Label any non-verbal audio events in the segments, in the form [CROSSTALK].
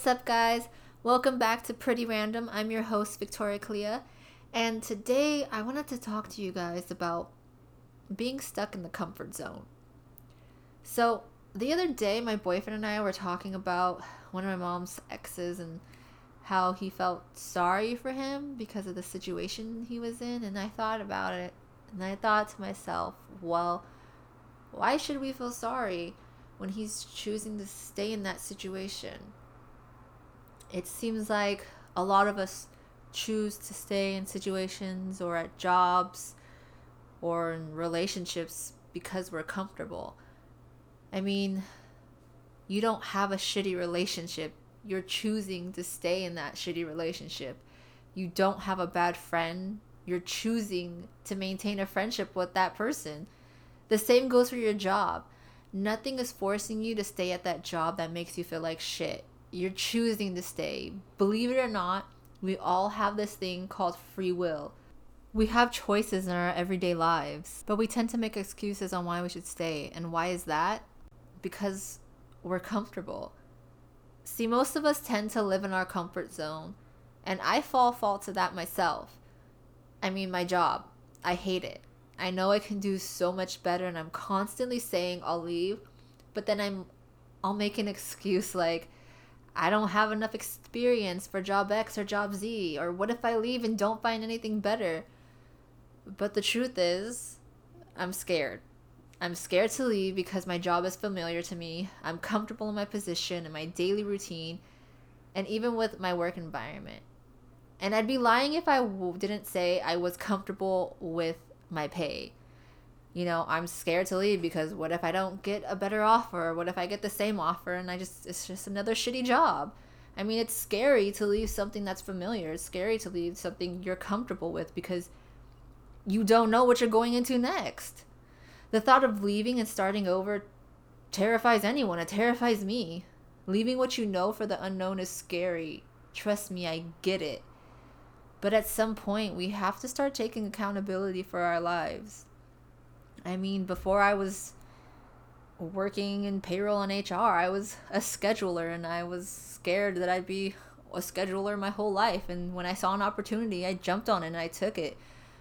what's up, guys? Welcome back to Pretty Random. I'm your host, Victoria Clea, and today I wanted to talk to you guys about being stuck in the comfort zone. So, the other day, my boyfriend and I were talking about one of my mom's exes and how he felt sorry for him because of the situation he was in, and I thought about it, and I thought to myself, well, why should we feel sorry when he's choosing to stay in that situation? It seems like a lot of us choose to stay in situations or at jobs or in relationships because we're comfortable. I mean, you don't have a shitty relationship. You're choosing to stay in that shitty relationship. You don't have a bad friend. You're choosing to maintain a friendship with that person. The same goes for your job. Nothing is forcing you to stay at that job that makes you feel like shit you're choosing to stay. Believe it or not, we all have this thing called free will. We have choices in our everyday lives, but we tend to make excuses on why we should stay. And why is that? Because we're comfortable. See, most of us tend to live in our comfort zone, and I fall fault to that myself. I mean, my job, I hate it. I know I can do so much better, and I'm constantly saying I'll leave, but then I'm, I'll make an excuse like, I don't have enough experience for job X or job Z, or what if I leave and don't find anything better? But the truth is, I'm scared. I'm scared to leave because my job is familiar to me. I'm comfortable in my position and my daily routine, and even with my work environment. And I'd be lying if I w- didn't say I was comfortable with my pay you know, I'm scared to leave because what if I don't get a better offer? What if I get the same offer and I just, it's just another shitty job? I mean, it's scary to leave something that's familiar. It's scary to leave something you're comfortable with because you don't know what you're going into next. The thought of leaving and starting over terrifies anyone. It terrifies me. Leaving what you know for the unknown is scary. Trust me, I get it. But at some point, we have to start taking accountability for our lives I mean, before I was working in payroll and HR, I was a scheduler and I was scared that I'd be a scheduler my whole life. And when I saw an opportunity, I jumped on it and I took it.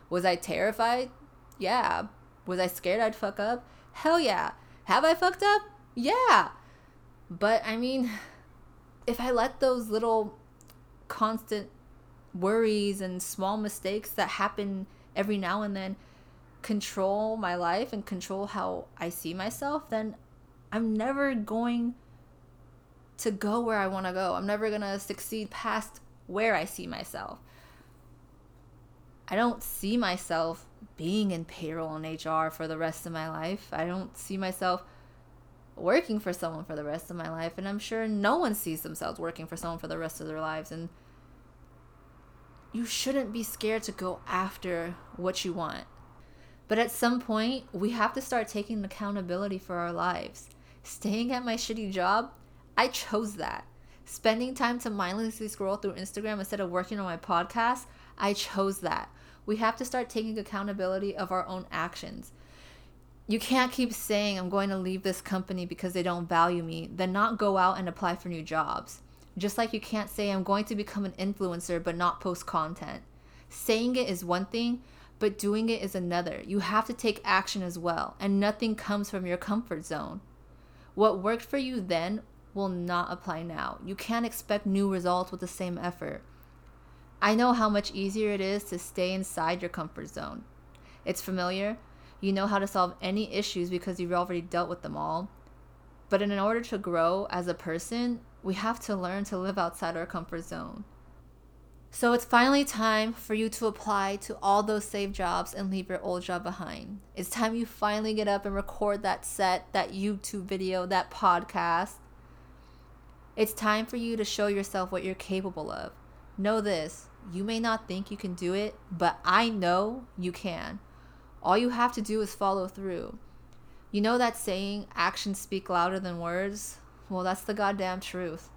Was I terrified? Yeah. Was I scared I'd fuck up? Hell yeah. Have I fucked up? Yeah. But I mean, if I let those little constant worries and small mistakes that happen every now and then control my life and control how I see myself, then I'm never going to go where I want to go. I'm never going to succeed past where I see myself. I don't see myself being in payroll and HR for the rest of my life. I don't see myself working for someone for the rest of my life. And I'm sure no one sees themselves working for someone for the rest of their lives. And you shouldn't be scared to go after what you want. But at some point, we have to start taking accountability for our lives. Staying at my shitty job, I chose that. Spending time to mindlessly scroll through Instagram instead of working on my podcast, I chose that. We have to start taking accountability of our own actions. You can't keep saying, I'm going to leave this company because they don't value me, then not go out and apply for new jobs. Just like you can't say, I'm going to become an influencer but not post content. Saying it is one thing, but doing it is another. You have to take action as well, and nothing comes from your comfort zone. What worked for you then will not apply now. You can't expect new results with the same effort. I know how much easier it is to stay inside your comfort zone. It's familiar. You know how to solve any issues because you've already dealt with them all. But in order to grow as a person, we have to learn to live outside our comfort zone. So it's finally time for you to apply to all those saved jobs and leave your old job behind. It's time you finally get up and record that set, that YouTube video, that podcast. It's time for you to show yourself what you're capable of. Know this you may not think you can do it, but I know you can. All you have to do is follow through. You know that saying, actions speak louder than words? Well, that's the goddamn truth.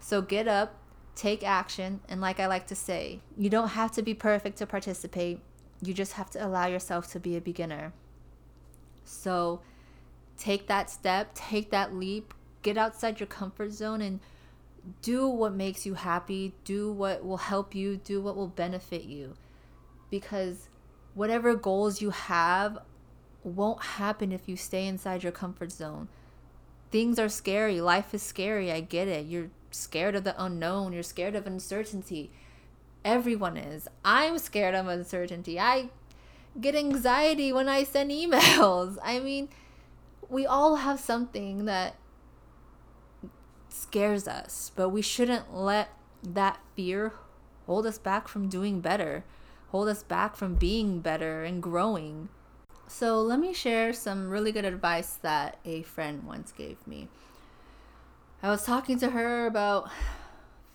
So get up, take action, and like I like to say, you don't have to be perfect to participate. You just have to allow yourself to be a beginner. So take that step, take that leap, get outside your comfort zone, and do what makes you happy, do what will help you, do what will benefit you. Because whatever goals you have won't happen if you stay inside your comfort zone. Things are scary. Life is scary. I get it. You're scared of the unknown. You're scared of uncertainty. Everyone is. I'm scared of uncertainty. I get anxiety when I send [LAUGHS] emails. I mean, we all have something that scares us, but we shouldn't let that fear hold us back from doing better, hold us back from being better and growing. So, let me share some really good advice that a friend once gave me. I was talking to her about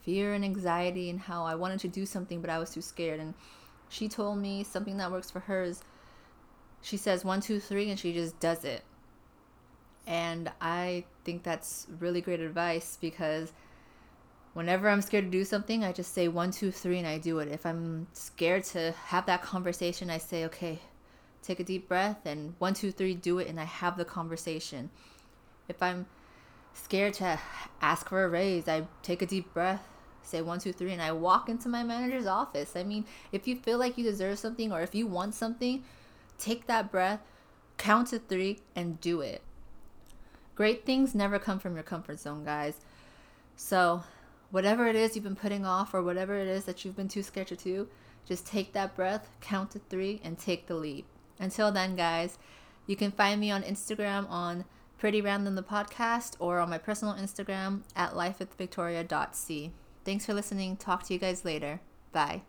fear and anxiety and how I wanted to do something, but I was too scared. And she told me something that works for her is she says one, two, three, and she just does it. And I think that's really great advice because whenever I'm scared to do something, I just say one, two, three, and I do it. If I'm scared to have that conversation, I say, okay, take a deep breath and one, two, three, do it, and I have the conversation. If I'm scared to ask for a raise, I take a deep breath, say one, two, three, and I walk into my manager's office. I mean, if you feel like you deserve something or if you want something, take that breath, count to three, and do it. Great things never come from your comfort zone, guys. So, whatever it is you've been putting off or whatever it is that you've been too scared to do, just take that breath, count to three, and take the leap. Until then, guys, you can find me on Instagram on Pretty Random the podcast or on my personal Instagram at lifewithvictoria.c. Thanks for listening. Talk to you guys later. Bye.